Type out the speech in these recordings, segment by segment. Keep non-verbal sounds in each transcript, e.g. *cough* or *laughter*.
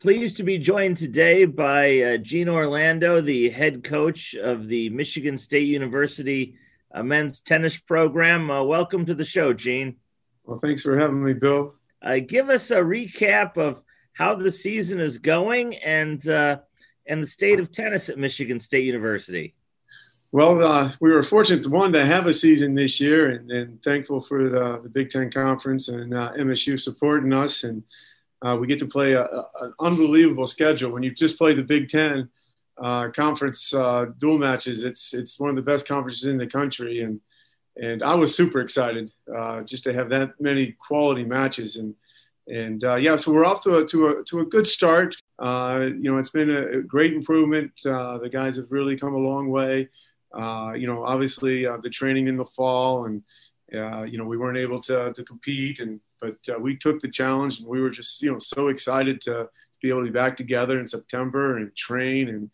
Pleased to be joined today by uh, Gene Orlando, the head coach of the Michigan State University uh, men's tennis program. Uh, welcome to the show, Gene. Well, thanks for having me, Bill. Uh, give us a recap of how the season is going and uh, and the state of tennis at Michigan State University. Well, uh, we were fortunate to one to have a season this year, and, and thankful for the, the, Big Ten Conference and MSU supporting us and uh, we get to play a, a, an unbelievable schedule. When you just play the Big Ten uh, conference uh, dual matches, it's it's one of the best conferences in the country, and and I was super excited uh, just to have that many quality matches, and and uh, yeah, so we're off to a to a to a good start. Uh, you know, it's been a great improvement. the guys have really come a long way. you know, obviously the training in the fall and you know, we weren't able to, to compete, and but uh, we took the challenge, and we were just you know so excited to be able to be back together in September and train and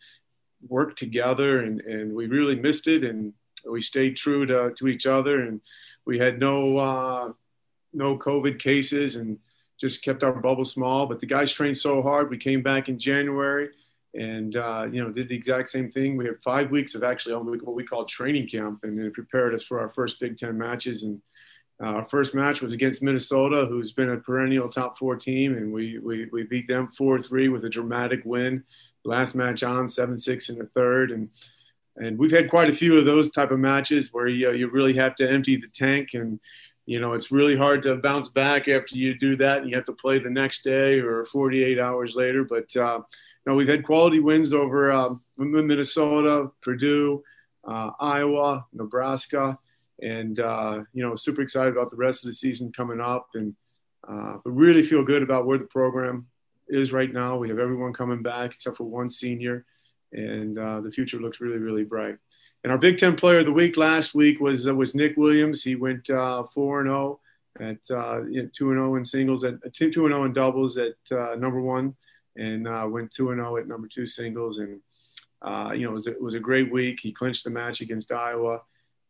work together, and and we really missed it, and we stayed true to to each other, and we had no uh, no COVID cases, and just kept our bubble small. But the guys trained so hard. We came back in January and uh, you know did the exact same thing. We had five weeks of actually what we call training camp, and it prepared us for our first Big Ten matches. And our first match was against Minnesota, who's been a perennial top four team, and we we, we beat them four three with a dramatic win. Last match on seven six in the third, and and we've had quite a few of those type of matches where you you really have to empty the tank and you know it's really hard to bounce back after you do that and you have to play the next day or 48 hours later but uh, know, we've had quality wins over uh, Minnesota, Purdue, uh, Iowa, Nebraska, and uh, you know, super excited about the rest of the season coming up, and uh, but really feel good about where the program is right now. We have everyone coming back except for one senior, and uh, the future looks really, really bright. And our Big Ten Player of the Week last week was uh, was Nick Williams. He went four and zero oh at two and zero oh in singles, at two and zero in doubles at number one and uh, went 2 and 0 at number two singles. And, uh, you know, it was, a, it was a great week. He clinched the match against Iowa.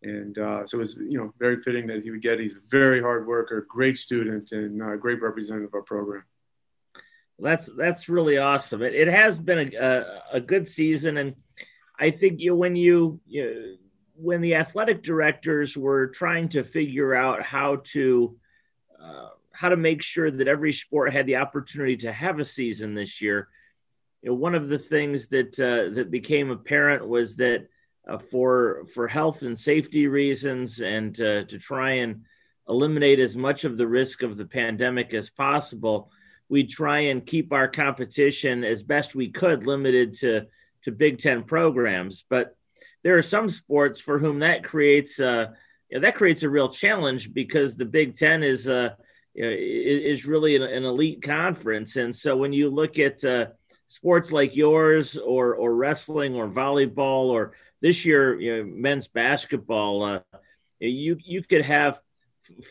And uh, so it was, you know, very fitting that he would get. He's a very hard worker, great student, and a great representative of our program. That's that's really awesome. It, it has been a, a, a good season, and I think you when you, you when the athletic directors were trying to figure out how to uh, how to make sure that every sport had the opportunity to have a season this year. You know, one of the things that uh, that became apparent was that uh, for for health and safety reasons, and uh, to try and eliminate as much of the risk of the pandemic as possible, we try and keep our competition as best we could limited to to Big Ten programs. But there are some sports for whom that creates uh, that creates a real challenge because the Big Ten is uh, is really an, an, elite conference. And so when you look at uh, sports like yours, or or wrestling, or volleyball, or this year you know, men's basketball, uh, you you could have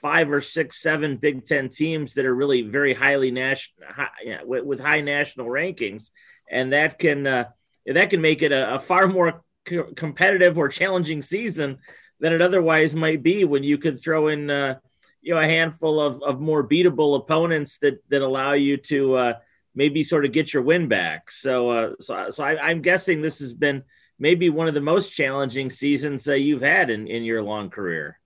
five or six, seven Big Ten teams that are really very highly national high, with, with, high national rankings, and that can uh, that can make it a, a far more co- competitive or challenging season than it otherwise might be when you could throw in uh, you know a handful of, of more beatable opponents that that allow you to uh, maybe sort of get your win back. So uh, so so I, am guessing this has been maybe one of the most challenging seasons that you've had in in your long career.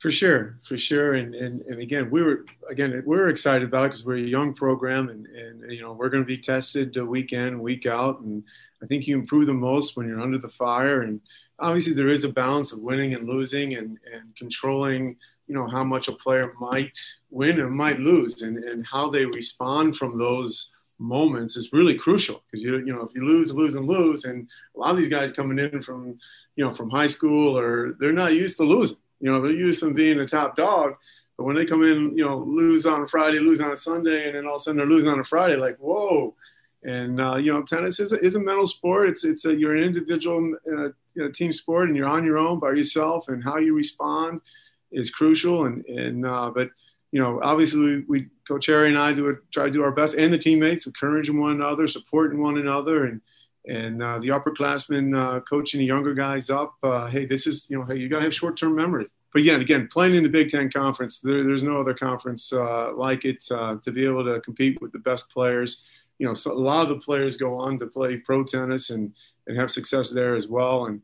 For sure, for sure, and and, and again, we were again we are excited about it because we're a young program, and and you know we're going to be tested week in, week out, and I think you improve the most when you're under the fire, and obviously there is a balance of winning and losing, and and controlling you know how much a player might win and might lose and, and how they respond from those moments is really crucial because you you know if you lose lose and lose and a lot of these guys coming in from you know from high school or they're not used to losing. You know they're used to being a top dog but when they come in you know lose on a friday lose on a sunday and then all of a sudden they're losing on a friday like whoa. And uh, you know tennis is a, is a mental sport. It's it's a you're an individual uh, you know, team sport and you're on your own by yourself and how you respond is crucial. And and uh, but you know, obviously, we, we Coach Harry and I do it, try to do our best, and the teammates, encouraging one another, supporting one another, and and uh, the upperclassmen uh, coaching the younger guys up. Uh, hey, this is you know, hey, you got to have short-term memory. But again, again, playing in the Big Ten conference, there, there's no other conference uh, like it uh, to be able to compete with the best players. you know, so a lot of the players go on to play pro tennis and and have success there as well. And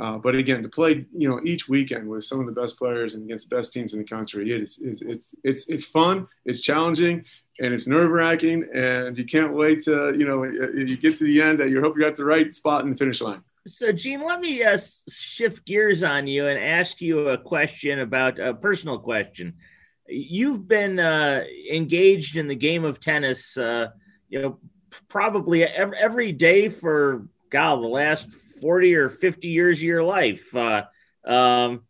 uh, but again, to play you know each weekend with some of the best players and against the best teams in the country, it is it's it's it's, it's fun, it's challenging, and it's nerve wracking, and you can't wait to you know you get to the end that you hope you're at the right spot in the finish line. So, Gene, let me uh, shift gears on you and ask you a question about a personal question. You've been uh, engaged in the game of tennis, uh, you know, probably every, every day for God the last forty or fifty years of your life. Uh, um,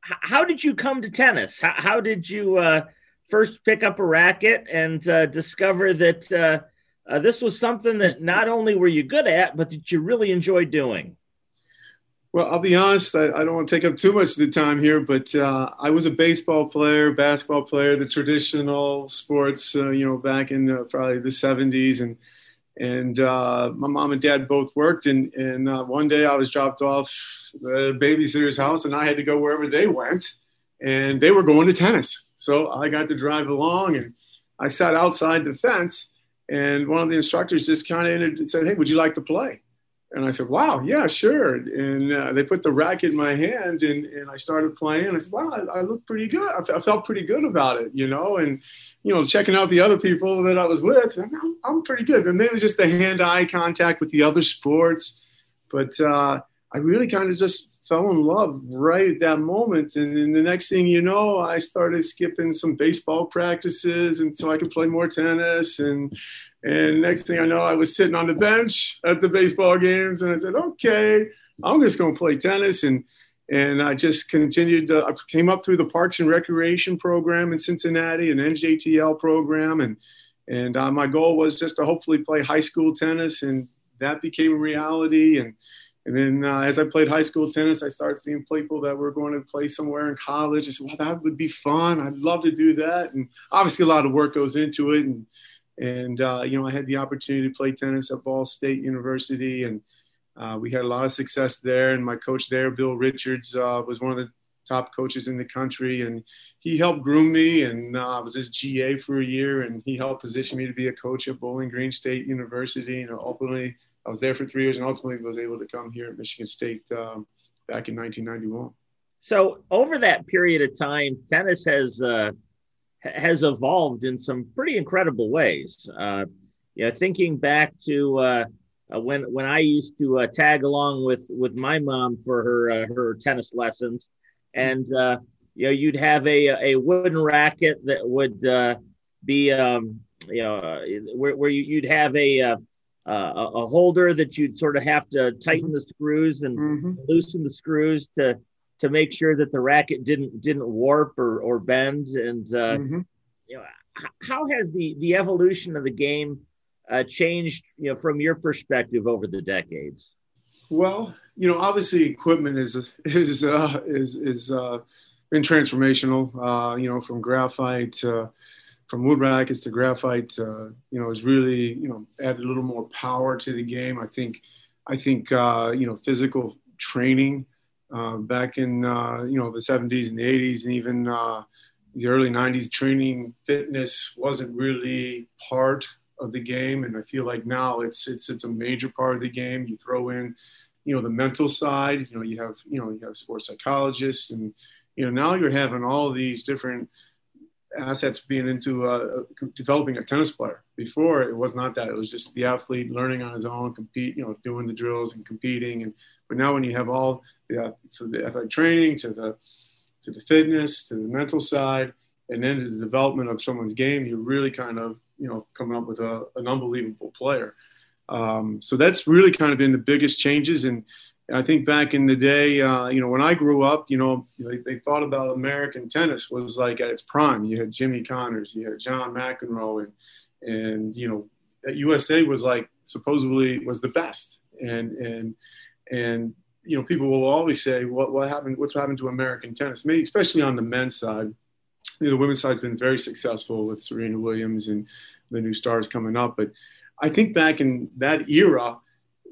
how did you come to tennis? How, how did you uh, first pick up a racket and uh, discover that? uh, this was something that not only were you good at, but that you really enjoyed doing. Well, I'll be honest. I, I don't want to take up too much of the time here, but uh, I was a baseball player, basketball player, the traditional sports. Uh, you know, back in uh, probably the '70s, and and uh, my mom and dad both worked. And and uh, one day I was dropped off the babysitter's house, and I had to go wherever they went, and they were going to tennis. So I got to drive along, and I sat outside the fence and one of the instructors just kind of said, Hey, would you like to play? And I said, Wow, yeah, sure. And uh, they put the racket in my hand and, and I started playing. And I said, Wow, I, I look pretty good. I, I, felt pretty good about it, you know, and, you know, checking out the other people that I was with, I'm, I'm pretty good. But maybe it was just the hand eye contact with the other sports. But uh, I really kind of just fell in love right at that moment. And then the next thing you know, I started skipping some baseball practices, and so I could play more tennis. And and next thing I know, I was sitting on the bench at the baseball games, and I said, okay, I'm just going to play tennis. And and I just continued. To, I came up through the Parks and Recreation program in Cincinnati, an NJTL program, and and uh, my goal was just to hopefully play high school tennis, and that became a reality. And and then uh, as I played high school tennis, I started seeing people that were going to play somewhere in college. I said, well, that would be fun. I'd love to do that. And obviously, a lot of work goes into it. And, and uh, you know, I had the opportunity to play tennis at Ball State University. And uh, we had a lot of success there. And my coach there, Bill Richards, uh, was one of the top coaches in the country. And he helped groom me. And uh, I was his GA for a year. And he helped position me to be a coach at Bowling Green State University. And ultimately, I was there for three years and ultimately was able to come here at Michigan State um, back in 1991. So over that period of time, tennis has uh, has evolved in some pretty incredible ways. Uh, you know, thinking back to uh, uh when when I used to uh, tag along with with my mom for her uh, her tennis lessons, and you know, you'd have a a wooden racket that would be um, you know where, where you, would have a uh, a holder that you'd sort of have to tighten mm-hmm. the screws and mm-hmm. loosen the screws to to make sure that the racket didn't didn't warp or, or bend and uh, mm-hmm. you know how has the the evolution of the game uh, changed you know from your perspective over the decades well you know obviously equipment is is uh, is is uh, been transformational uh, you know from graphite from wood rackets to graphite, uh, you know, has really, you know, added a little more power to the game. I think, I think, uh, you know, physical training uh, back in, uh, you know, the 70s and the 80s and even uh, the early 90s, training fitness wasn't really part of the game. And I feel like now it's, it's, it's a major part of the game. You throw in, you know, the mental side, you know, you have, you know, you have sports psychologists and, you know, now you're having all these different, assets being into uh, developing a tennis player. Before it was not that; it was just the athlete learning on his own, compete, you know, doing the drills and competing. And but now when you have all the uh, the athletic training to the to the fitness to the mental side, and then to the development of someone's game, you're really kind of you know coming up with a, an unbelievable player. Um, so that's really kind of been the biggest changes and I think back in the day, uh, you know, when I grew up, you know, they, they, thought about American tennis was like at its prime. You had Jimmy Connors, you had John McEnroe, and and you know, USA was like supposedly was the best. And and and you know, people will always say, what what happened? What's happened to American tennis? Maybe especially on the men's side. You know, the women's side's been very successful with Serena Williams and the new stars coming up, but I think back in that era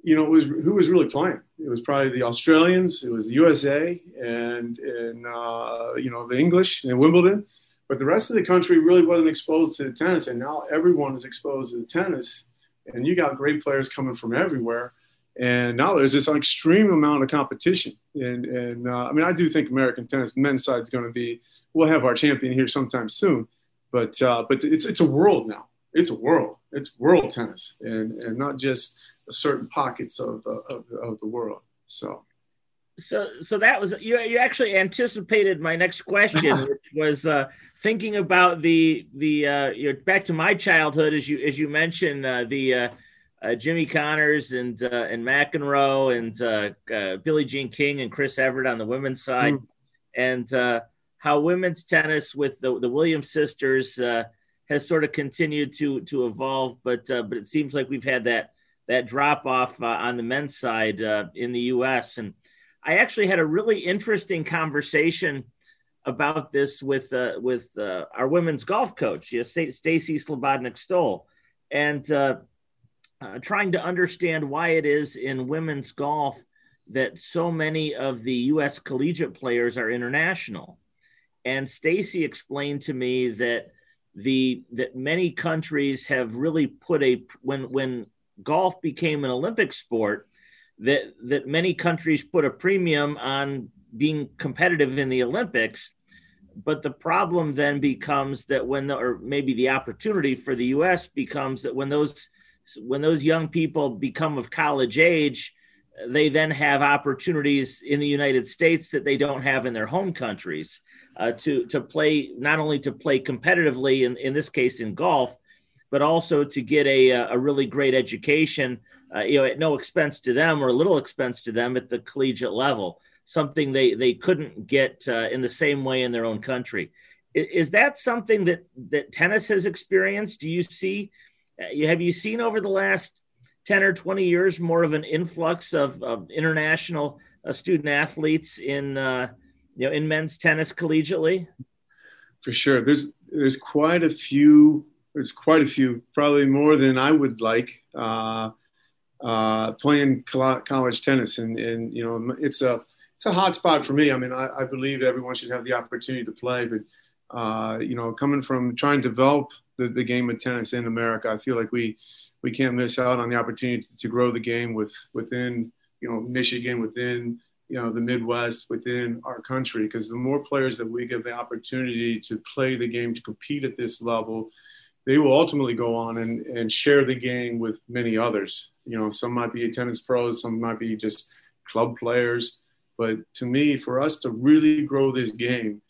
you know, it was who was really playing. It was probably the Australians, it was the USA, and and uh, you know the English and Wimbledon, but the rest of the country really wasn't exposed to the tennis, and now everyone is exposed to the tennis, and you got great players coming from everywhere. And now there's this extreme amount of competition. And, and uh, I mean, I do think American tennis men's side is going to be, we'll have our champion here sometime soon. But, uh, but it's, it's a world now. It's a world. It's world tennis and, and not just certain pockets of, of, of the world. So so so that was you you actually anticipated my next question *laughs* which was uh, thinking about the the uh, you know, back to my childhood as you as you mentioned uh, the uh, uh, Jimmy Connors and uh, and McEnroe and Billie Jean King and Chris Evert on the women's side. Mm. and how women's tennis with the the Williams sisters has sort of continued to to evolve. But but it seems like we've had that that drop off on the men's side in the US and I actually had a really interesting conversation about this with uh, with uh, our women's golf coach, you know, Stacy Slobodnik Stoll, and uh, trying to understand why it is in women's golf that so many of the U.S. collegiate players are international. And Stacy explained to me that the that many countries have really put a when when golf became an Olympic sport that that many countries put a premium on being competitive in the Olympics. But the problem then becomes that when, the, or maybe the opportunity for the U.S. becomes that when those when those young people become of college age, they then have opportunities in the United States that they don't have in their home countries uh, to to play not only to play competitively in, in this case in golf, but also to get a a really great education uh, you know, at no expense to them or a little expense to them at the collegiate level, something they, they couldn't get uh, in the same way in their own country. Is, is, that something that, that tennis has experienced? Do you see, uh, have you seen over the last 10 or 20 years more of an influx of, of international uh, student athletes in, uh, you know, in men's tennis collegiately? For sure. There's, there's quite a few, there's quite a few, probably more than I would like. Uh, uh, playing college tennis, and and you know it's a it's a hot spot for me. I mean, I, I believe everyone should have the opportunity to play, but uh, you know, coming from trying to develop the, the game of tennis in America, I feel like we we can't miss out on the opportunity to, to grow the game with within you know Michigan, within you know the Midwest, within our country, because the more players that we give the opportunity to play the game to compete at this level they will ultimately go on and, and share the game with many others. You know, some might be tennis pros, some might be just club players. But to me, for us to really grow this game,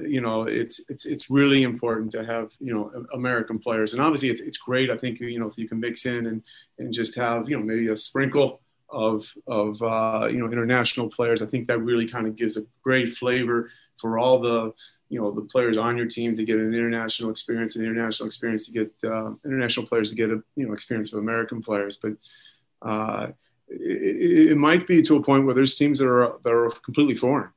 you know, it's it's it's really important to have you know American players, and obviously it's it's great. I think you know if you can mix in and and just have you know maybe a sprinkle of of uh, you know international players. I think that really kind of gives a great flavor for all the you know the players on your team to get an international experience, an international experience to get uh, international players to get a you know experience of American players. But uh, it, it, might be to a point where there's teams that are that are completely foreign,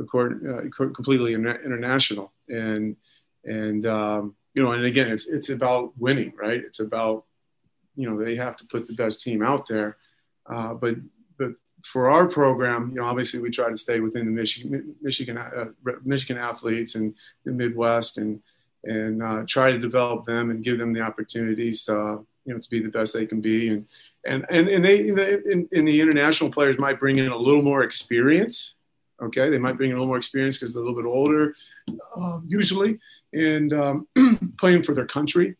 uh, completely international, and and um, you know, and again, it's it's about winning, right? It's about you know they have to put the best team out there, uh, but but for our program, you know, obviously we try to stay within the Michigan Michigan uh, Michigan athletes and the Midwest, and and uh, try to develop them and give them the opportunities, uh, you know, to be the best they can be. And and and, and they, in the international players might bring in a little more experience. Okay, they might bring in a little more experience because they're a little bit older, uh, usually, and um, *clears throat* playing for their country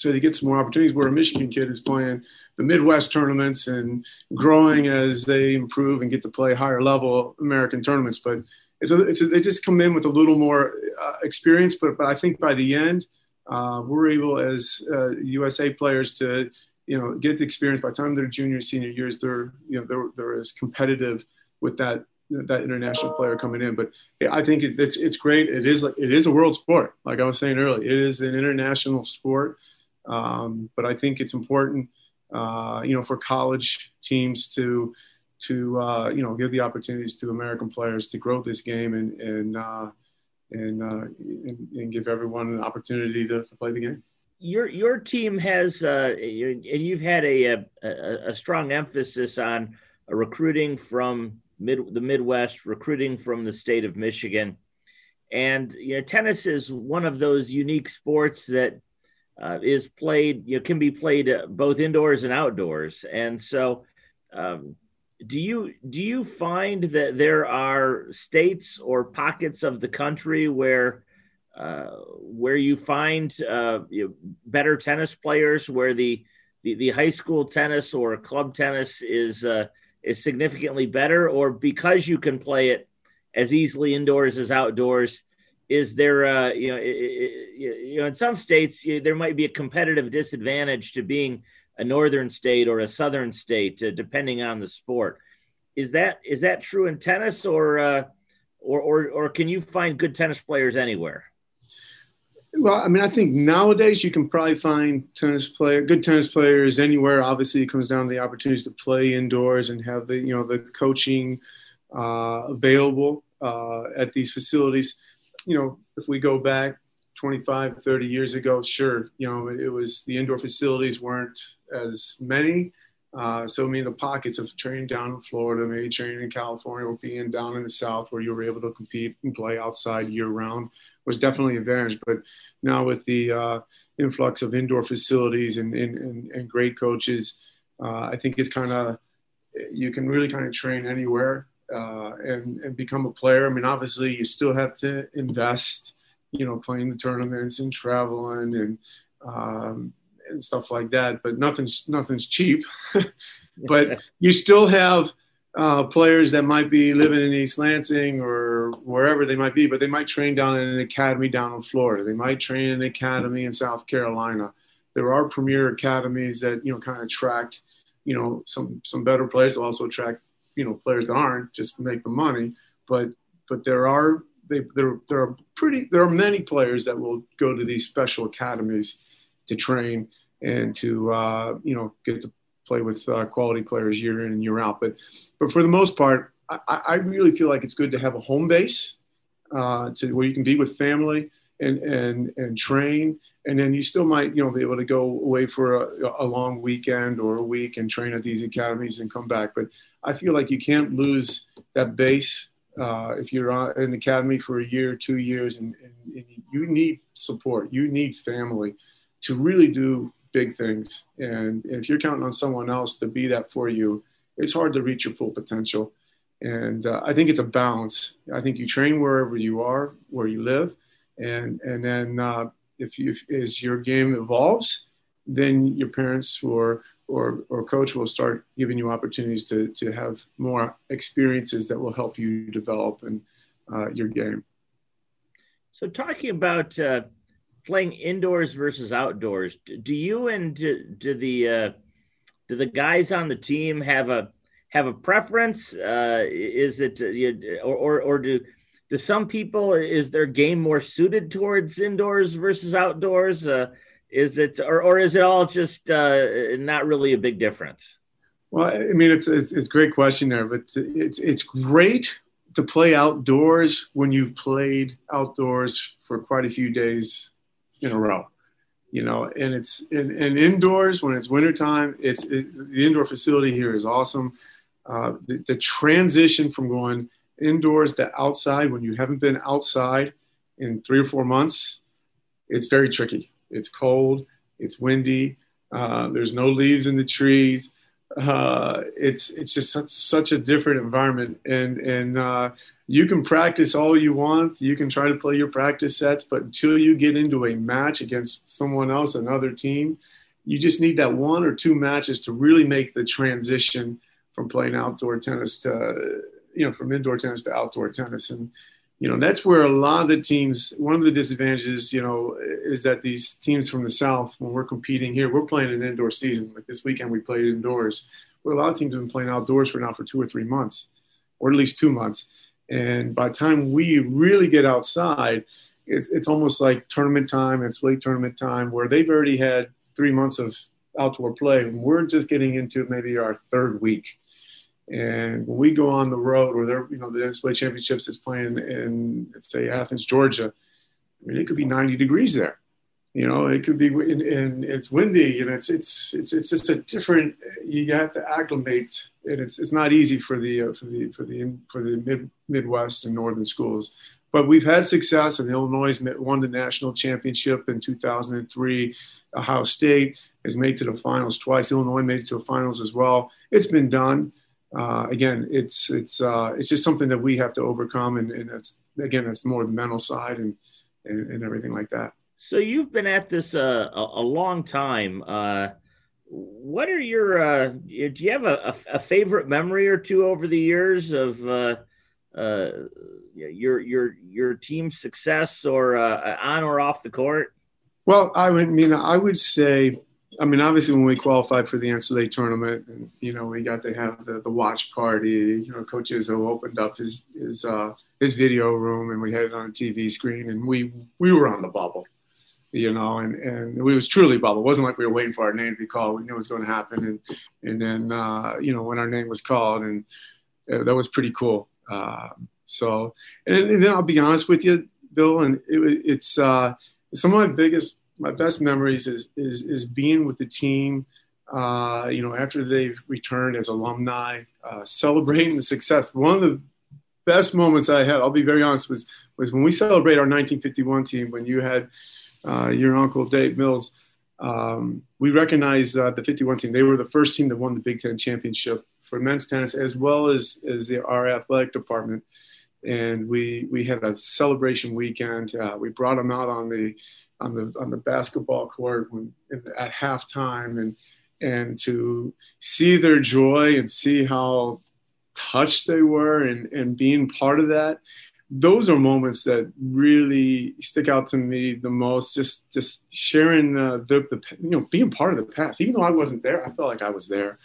so they get some more opportunities. Where a Michigan kid is playing the Midwest tournaments and growing as they improve and get to play higher level American tournaments. But it's, a, it's a, they just come in with a little more uh, experience. But but I think by the end, uh, we're able as uh, USA players to you know get the experience. By the time they're junior senior years, they're you know they're they're as competitive with that that international player coming in. But I think it's it's great. It is it is a world sport. Like I was saying earlier, it is an international sport. Um, but I think it's important, uh, you know, for college teams to to uh, you know give the opportunities to American players to grow this game and and uh, and, uh, and, and give everyone an opportunity to, to, play the game. Your your team has uh, and you've had a, a, a strong emphasis on recruiting from mid the Midwest, recruiting from the state of Michigan, and you know tennis is one of those unique sports that uh, is played, you know, can be played uh, both indoors and outdoors. And so, um, do you do you find that there are states or pockets of the country where uh, where you find uh, you know, better tennis players, where the, the, the high school tennis or club tennis is uh, is significantly better, or because you can play it as easily indoors as outdoors, is there uh, you know it, you know in some states you, there might be a competitive disadvantage to being a northern state or a southern state, uh, depending on the sport. Is that is that true in tennis, or uh, or, or or can you find good tennis players anywhere? Well, I mean, I think nowadays you can probably find tennis player, good tennis players anywhere. Obviously, it comes down to the opportunities to play indoors and have the you know the coaching uh, available uh, at these facilities. You know, if we go back 25, 30 years ago, sure, you know, it was the indoor facilities weren't as many. Uh, so, I mean, the pockets of training down in Florida, maybe training in California, or being down in the South where you were able to compete and play outside year round was definitely an advantage. But now with the uh, influx of indoor facilities and, and, and, great coaches, uh, I think it's kind of, you can really kind of train anywhere uh, and, and become a player. I mean, obviously, you still have to invest, you know, playing the tournaments and traveling and, um, and stuff like that. But nothing's nothing's cheap. *laughs* but you still have uh, players that might be living in East Lansing or wherever they might be, but they might train down in an academy down in Florida. They might train in an academy in South Carolina. There are premier academies that you know kind of attract you know some some better players. Will also attract you know players that aren't just to make the money. But but there are they, there there are pretty there are many players that will go to these special academies to train and to uh, you know get to play with uh, quality players year in and year out. But but for the most part, I, I really feel like it's good to have a home base uh, to where you can be with family and and and train, and then you still might you know be able to go away for a, a long weekend or a week and train at these academies and come back. But I feel like you can't lose that base uh, if you're on an academy for a year, two years, and, and, and, you need support, you need family to really do big things. And if you're counting on someone else to be that for you, it's hard to reach your full potential. And uh, I think it's a balance. I think you train wherever you are, where you live, and and then uh, if you as your game evolves, then your parents or or or coach will start giving you opportunities to to have more experiences that will help you develop and uh, your game. So talking about uh, playing indoors versus outdoors, do you and do, do the uh, do the guys on the team have a have a preference? Uh, is it uh, or, or or do do some people is their game more suited towards indoors versus outdoors? Uh, is it or or is it all just uh, not really a big difference? Well, I mean, it's, it's it's a great question there, but it's it's great to play outdoors when you've played outdoors for quite a few days in a row you know and it's and, and indoors when it's wintertime it's it, the indoor facility here is awesome. Uh, the, the, transition from going indoors to outside when you haven't been outside in three or four months it's very tricky. It's cold it's windy uh, there's no leaves in the trees uh, it's it's just such, such, a different environment. And and uh, you can practice all you want. You can try to play your practice sets but until you get into a match against someone else another team you just need that one or two matches to really make the transition from playing outdoor tennis to you know from indoor tennis to outdoor tennis. And you know that's where a lot of the teams one of the disadvantages you know is that these teams from the south when we're competing here we're playing an indoor season. Like this weekend we played indoors where a lot of teams have been playing outdoors for now for two or three months or at least two months. And by the time we really get outside it's, it's almost like tournament time it's late tournament time where they've already had three months of outdoor play and we're just getting into maybe our third week and when we go on the road, or they're, you know, the NCAA championships is playing in, let's say, Athens, Georgia, I mean, it could be 90 degrees there. You know, it could be, and, it's windy, and it's it's it's it's just a different. You have to acclimate, and it's it's not easy for the uh, for the for the for the mid Midwest and northern schools. but we've had success, and Illinois won the national championship in 2003. Ohio State has made to the finals twice. Illinois made it to the finals as well. It's been done. Uh, again, it's it's uh, it's just something that we have to overcome, and, and that's again that's more the mental side and, and, and everything like that. So you've been at this uh, a, a, long time. Uh, what are your uh, do you have a, a, favorite memory or two over the years of uh, uh, your your your team's success or uh, on or off the court? Well, I would I mean I would say I mean obviously when we qualified for the NCAA tournament and you know we got to have the, the watch party you know Coach Izzo opened up his his uh, his video room and we had it on a TV screen and we we were on the bubble you know, and, and it was truly bubble. It wasn't like we were waiting for our name to be called. We knew it was going to happen. And, and then, uh, you know, when our name was called and uh, that was pretty cool. Uh, so, and, and, then I'll be honest with you, Bill, and it, it's, uh, some of my biggest, my best memories is, is, is being with the team, uh, you know, after they've returned as alumni, uh, celebrating the success. One of the best moments I had, I'll be very honest, was, was when we celebrate our 1951 team, when you had, uh, your uncle Dave Mills, um, we recognize uh, the 51 team. They were the first team that won the Big Ten championship for men's tennis, as well as as the, our athletic department. And we we had a celebration weekend. Uh, we brought them out on the on the on the basketball court when, at halftime, and and to see their joy and see how touched they were, and and being part of that those are moments that really stick out to me the most. Just just sharing uh, the, the you know being part of the past, even though I wasn't there, I felt like I was there,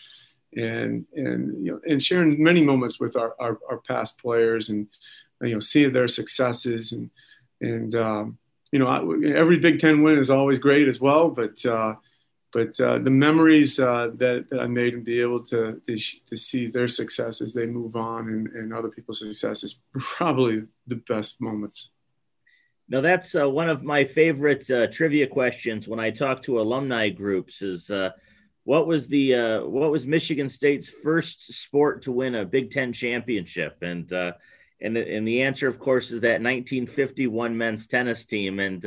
and and you know and sharing many moments with our our, our past players and you know seeing their successes and and um, you know every Big Ten win is always great as well, but. Uh, but uh, the memories uh, that, that, I made and be able to, to, to see their success as they move on and, and other people's success is probably the best moments. Now that's uh, one of my favorite uh, trivia questions when I talk to alumni groups. Is uh, what was the what was Michigan State's first sport to win a Big Ten championship? And and and the answer, of course, is that 1951 men's tennis team. And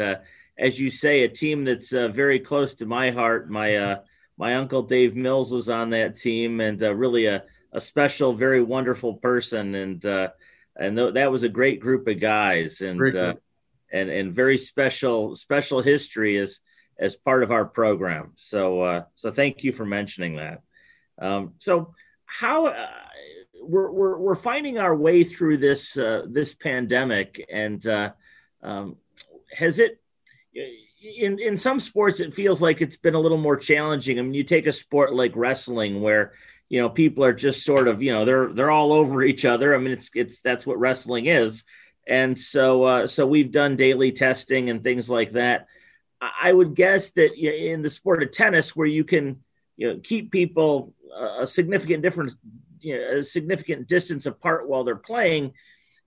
as you say, a team that's uh, very close to my heart. My uh, my uncle Dave Mills was on that team, and uh, really a, a special, very wonderful person, and uh, and th- that was a great group of guys, and uh, and and very special special history as as part of our program. So uh, so thank you for mentioning that. Um, so how we're, we're we're finding our way through this this pandemic, and um, has it in in some sports it feels like it's been a little more challenging. I mean, you take a sport like wrestling where you know people are just sort of you know they're they're all over each other. I mean, it's it's that's what wrestling is, and so uh, so we've done daily testing and things like that. I would guess that in the sport of tennis, where you can you know keep people a significant difference, you know, a significant distance apart while they're playing,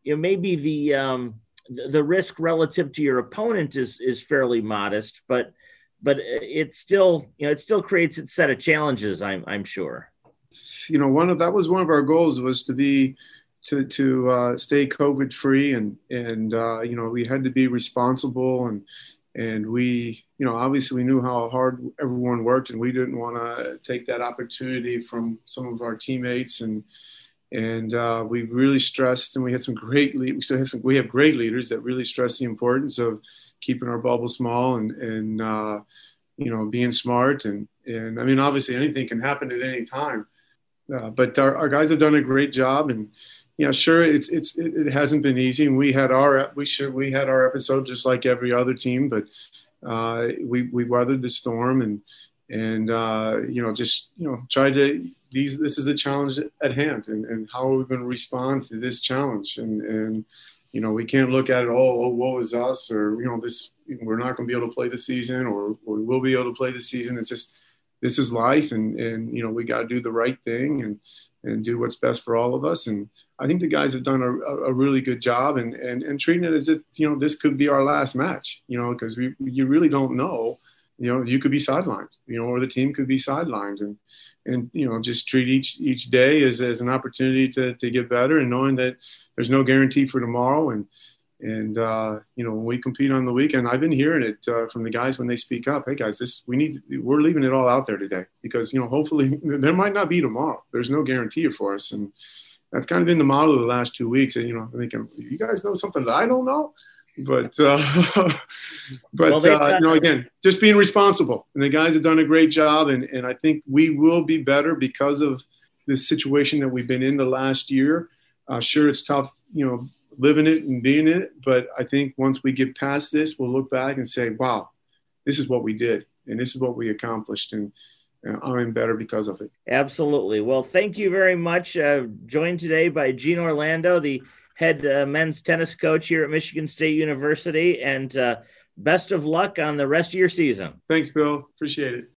you know maybe the um, the risk relative to your opponent is is fairly modest, but but it still you know it still creates a set of challenges. I'm I'm sure. You know, one of that was one of our goals was to be to to uh, stay COVID free, and and uh, you know we had to be responsible, and and we you know obviously we knew how hard everyone worked, and we didn't want to take that opportunity from some of our teammates and and uh, we really stressed, and we had some great lead. We still have some. We have great leaders that really stress the importance of keeping our bubble small and and uh, you know being smart and and I mean obviously anything can happen at any time, uh, but our, our guys have done a great job and you know sure it's it's it, hasn't been easy and we had our we sure we had our episode just like every other team but uh, we we weathered the storm and and uh, you know just you know tried to these this is a challenge at hand and, and how are we going to respond to this challenge? And and you know we can't look at it oh, oh woe is us or you know this we're not going to be able to play the season or, or we will be able to play the season. It's just this is life and and you know we got to do the right thing and and do what's best for all of us and i think the guys have done a, a really good job and, and and treating it as if you know this could be our last match you know because we you really don't know you know you could be sidelined you know or the team could be sidelined and and you know just treat each each day as, as an opportunity to, to get better and knowing that there's no guarantee for tomorrow and And uh, you know, when we compete on the weekend, I've been hearing it uh, from the guys when they speak up. Hey guys, this we need. We're leaving it all out there today because you know, hopefully *laughs* there might not be tomorrow. There's no guarantee for us, and that's kind of been the model of the last two weeks. And you know, I think you guys know something that I don't know, but uh, *laughs* but well, uh, you know, again, just being responsible. And the guys have done a great job, and and I think we will be better because of this situation that we've been in the last year. Uh, sure, it's tough, you know living it and being it. But I think once we get past this, we'll look back and say, wow, this is what we did and this is what we accomplished. And I'm better because of it. Absolutely. Well, thank you very much. Uh, joined today by Gene Orlando, the head uh, men's tennis coach here at Michigan State University. And uh, best of luck on the rest of your season. Thanks, Bill. Appreciate it.